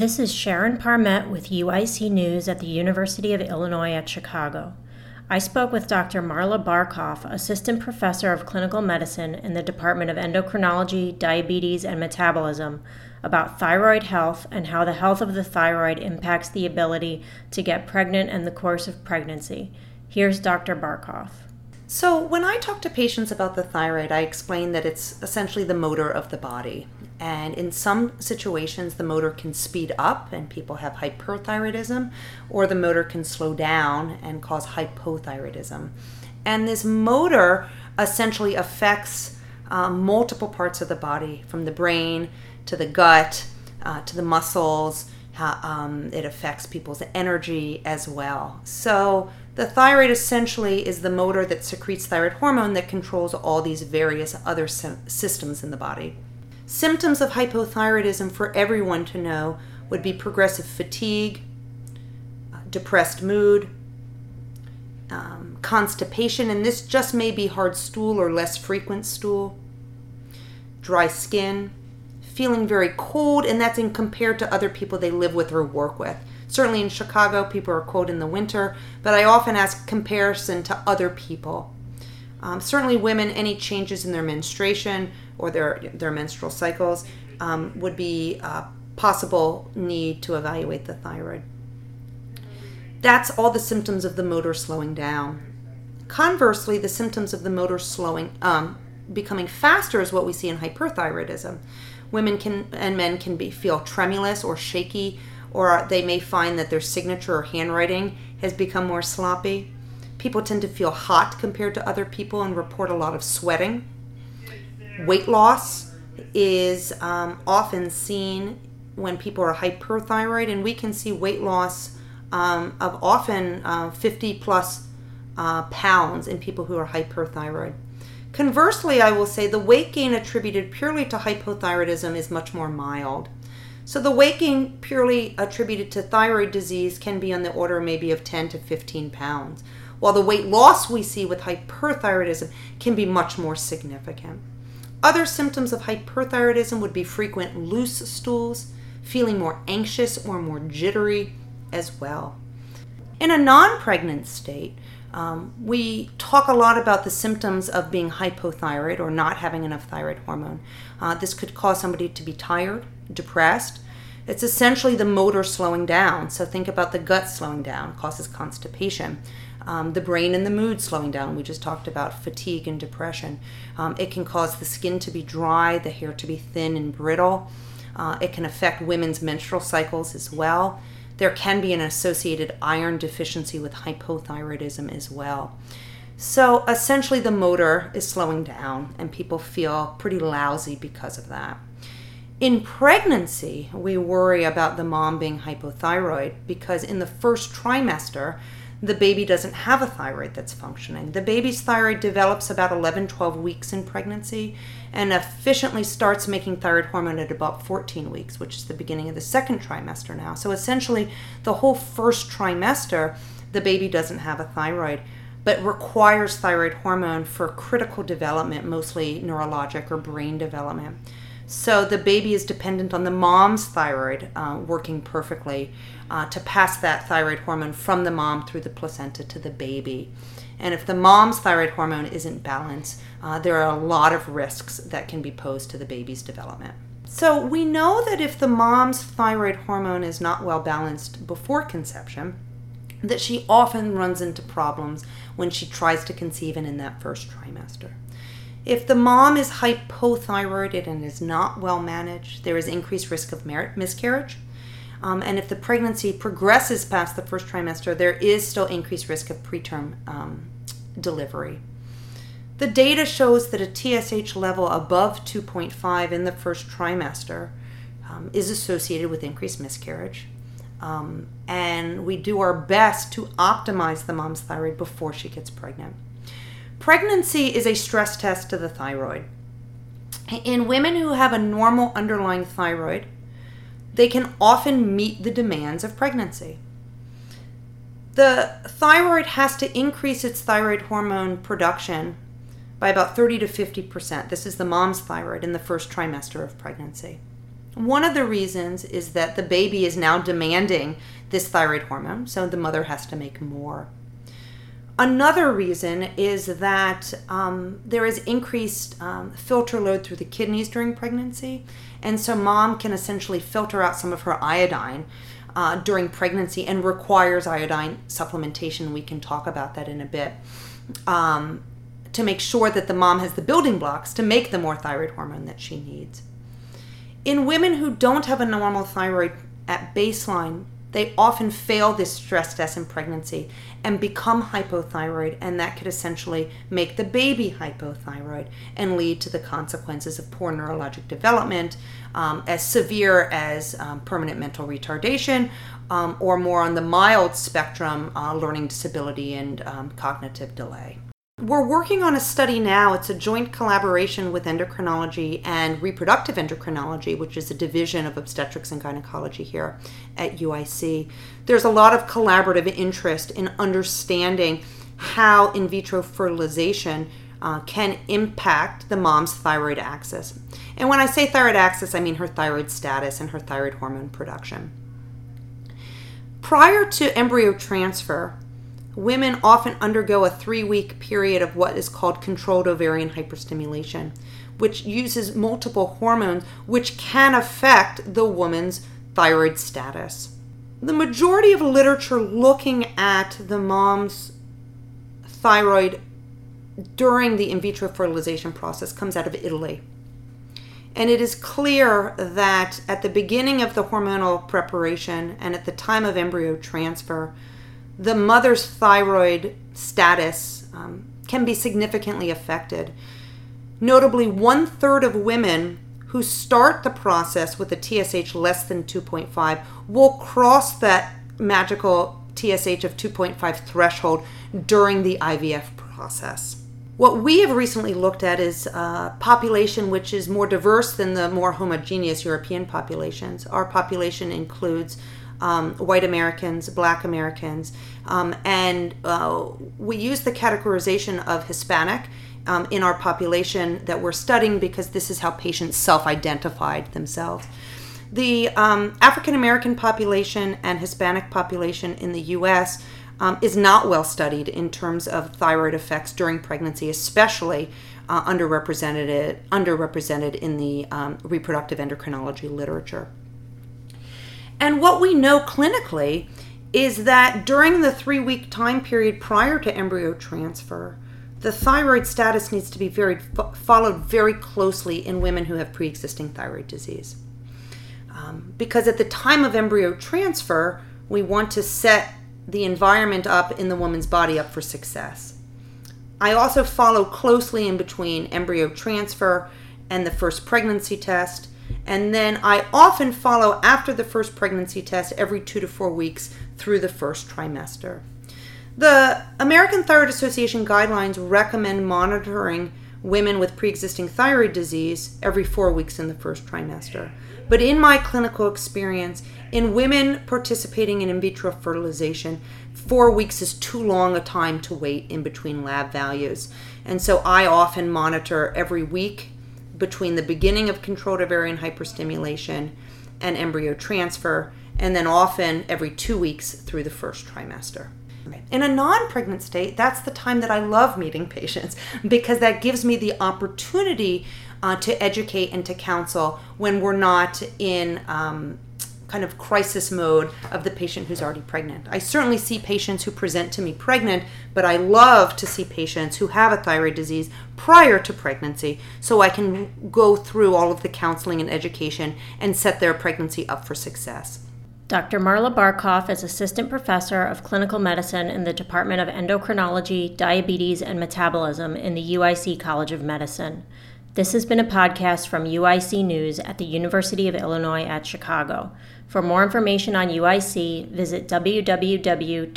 This is Sharon Parmet with UIC News at the University of Illinois at Chicago. I spoke with Dr. Marla Barkoff, Assistant Professor of Clinical Medicine in the Department of Endocrinology, Diabetes, and Metabolism, about thyroid health and how the health of the thyroid impacts the ability to get pregnant and the course of pregnancy. Here's Dr. Barkoff. So, when I talk to patients about the thyroid, I explain that it's essentially the motor of the body. And in some situations, the motor can speed up and people have hyperthyroidism, or the motor can slow down and cause hypothyroidism. And this motor essentially affects um, multiple parts of the body, from the brain to the gut uh, to the muscles. um, it affects people's energy as well. So, the thyroid essentially is the motor that secretes thyroid hormone that controls all these various other systems in the body. Symptoms of hypothyroidism for everyone to know would be progressive fatigue, uh, depressed mood, um, constipation, and this just may be hard stool or less frequent stool, dry skin, feeling very cold, and that's in compared to other people they live with or work with. Certainly in Chicago, people are cold in the winter, but I often ask comparison to other people. Um, certainly, women, any changes in their menstruation or their, their menstrual cycles um, would be a possible need to evaluate the thyroid. That's all the symptoms of the motor slowing down. Conversely, the symptoms of the motor slowing, um, becoming faster is what we see in hyperthyroidism. Women can and men can be feel tremulous or shaky, or they may find that their signature or handwriting has become more sloppy. People tend to feel hot compared to other people and report a lot of sweating. Weight loss is um, often seen when people are hyperthyroid, and we can see weight loss um, of often uh, 50 plus uh, pounds in people who are hyperthyroid. Conversely, I will say the weight gain attributed purely to hypothyroidism is much more mild. So the weight gain purely attributed to thyroid disease can be on the order maybe of 10 to 15 pounds while the weight loss we see with hyperthyroidism can be much more significant. Other symptoms of hyperthyroidism would be frequent loose stools, feeling more anxious or more jittery as well. In a non pregnant state, um, we talk a lot about the symptoms of being hypothyroid or not having enough thyroid hormone. Uh, this could cause somebody to be tired, depressed. It's essentially the motor slowing down. So think about the gut slowing down, causes constipation um, the brain and the mood slowing down. We just talked about fatigue and depression. Um, it can cause the skin to be dry, the hair to be thin and brittle. Uh, it can affect women's menstrual cycles as well. There can be an associated iron deficiency with hypothyroidism as well. So essentially, the motor is slowing down, and people feel pretty lousy because of that. In pregnancy, we worry about the mom being hypothyroid because in the first trimester, the baby doesn't have a thyroid that's functioning. The baby's thyroid develops about 11, 12 weeks in pregnancy and efficiently starts making thyroid hormone at about 14 weeks, which is the beginning of the second trimester now. So essentially, the whole first trimester, the baby doesn't have a thyroid but requires thyroid hormone for critical development, mostly neurologic or brain development. So the baby is dependent on the mom's thyroid uh, working perfectly uh, to pass that thyroid hormone from the mom through the placenta to the baby. And if the mom's thyroid hormone isn't balanced, uh, there are a lot of risks that can be posed to the baby's development. So we know that if the mom's thyroid hormone is not well balanced before conception, that she often runs into problems when she tries to conceive and in that first trimester. If the mom is hypothyroided and is not well managed, there is increased risk of miscarriage. Um, and if the pregnancy progresses past the first trimester, there is still increased risk of preterm um, delivery. The data shows that a TSH level above 2.5 in the first trimester um, is associated with increased miscarriage. Um, and we do our best to optimize the mom's thyroid before she gets pregnant. Pregnancy is a stress test to the thyroid. In women who have a normal underlying thyroid, they can often meet the demands of pregnancy. The thyroid has to increase its thyroid hormone production by about 30 to 50%. This is the mom's thyroid in the first trimester of pregnancy. One of the reasons is that the baby is now demanding this thyroid hormone, so the mother has to make more. Another reason is that um, there is increased um, filter load through the kidneys during pregnancy, and so mom can essentially filter out some of her iodine uh, during pregnancy and requires iodine supplementation. We can talk about that in a bit um, to make sure that the mom has the building blocks to make the more thyroid hormone that she needs. In women who don't have a normal thyroid at baseline, they often fail this stress test in pregnancy and become hypothyroid, and that could essentially make the baby hypothyroid and lead to the consequences of poor neurologic development, um, as severe as um, permanent mental retardation, um, or more on the mild spectrum, uh, learning disability and um, cognitive delay. We're working on a study now. It's a joint collaboration with endocrinology and reproductive endocrinology, which is a division of obstetrics and gynecology here at UIC. There's a lot of collaborative interest in understanding how in vitro fertilization uh, can impact the mom's thyroid axis. And when I say thyroid axis, I mean her thyroid status and her thyroid hormone production. Prior to embryo transfer, women often undergo a three week period of what is called controlled ovarian hyperstimulation, which uses multiple hormones which can affect the woman's thyroid status. The majority of literature looking at the mom's thyroid during the in vitro fertilization process comes out of Italy. And it is clear that at the beginning of the hormonal preparation and at the time of embryo transfer, the mother's thyroid status um, can be significantly affected. Notably, one third of women who start the process with a TSH less than 2.5 will cross that magical TSH of 2.5 threshold during the IVF process. What we have recently looked at is a population which is more diverse than the more homogeneous European populations. Our population includes um, white Americans, black Americans, um, and uh, we use the categorization of Hispanic um, in our population that we're studying because this is how patients self identified themselves. The um, African American population and Hispanic population in the US um, is not well studied in terms of thyroid effects during pregnancy, especially uh, underrepresented, underrepresented in the um, reproductive endocrinology literature. And what we know clinically is that during the three week time period prior to embryo transfer, the thyroid status needs to be very followed very closely in women who have pre-existing thyroid disease. Um, because at the time of embryo transfer, we want to set the environment up in the woman's body up for success. I also follow closely in between embryo transfer and the first pregnancy test and then I often follow after the first pregnancy test every two to four weeks through the first trimester. The American Thyroid Association guidelines recommend monitoring women with pre existing thyroid disease every four weeks in the first trimester. But in my clinical experience, in women participating in in vitro fertilization, four weeks is too long a time to wait in between lab values. And so I often monitor every week between the beginning of controlled ovarian hyperstimulation and embryo transfer, and then often every two weeks through the first trimester. In a non pregnant state, that's the time that I love meeting patients because that gives me the opportunity uh, to educate and to counsel when we're not in um, kind of crisis mode of the patient who's already pregnant. I certainly see patients who present to me pregnant, but I love to see patients who have a thyroid disease prior to pregnancy so I can go through all of the counseling and education and set their pregnancy up for success. Dr. Marla Barkoff is Assistant Professor of Clinical Medicine in the Department of Endocrinology, Diabetes, and Metabolism in the UIC College of Medicine. This has been a podcast from UIC News at the University of Illinois at Chicago. For more information on UIC, visit www.uic.edu.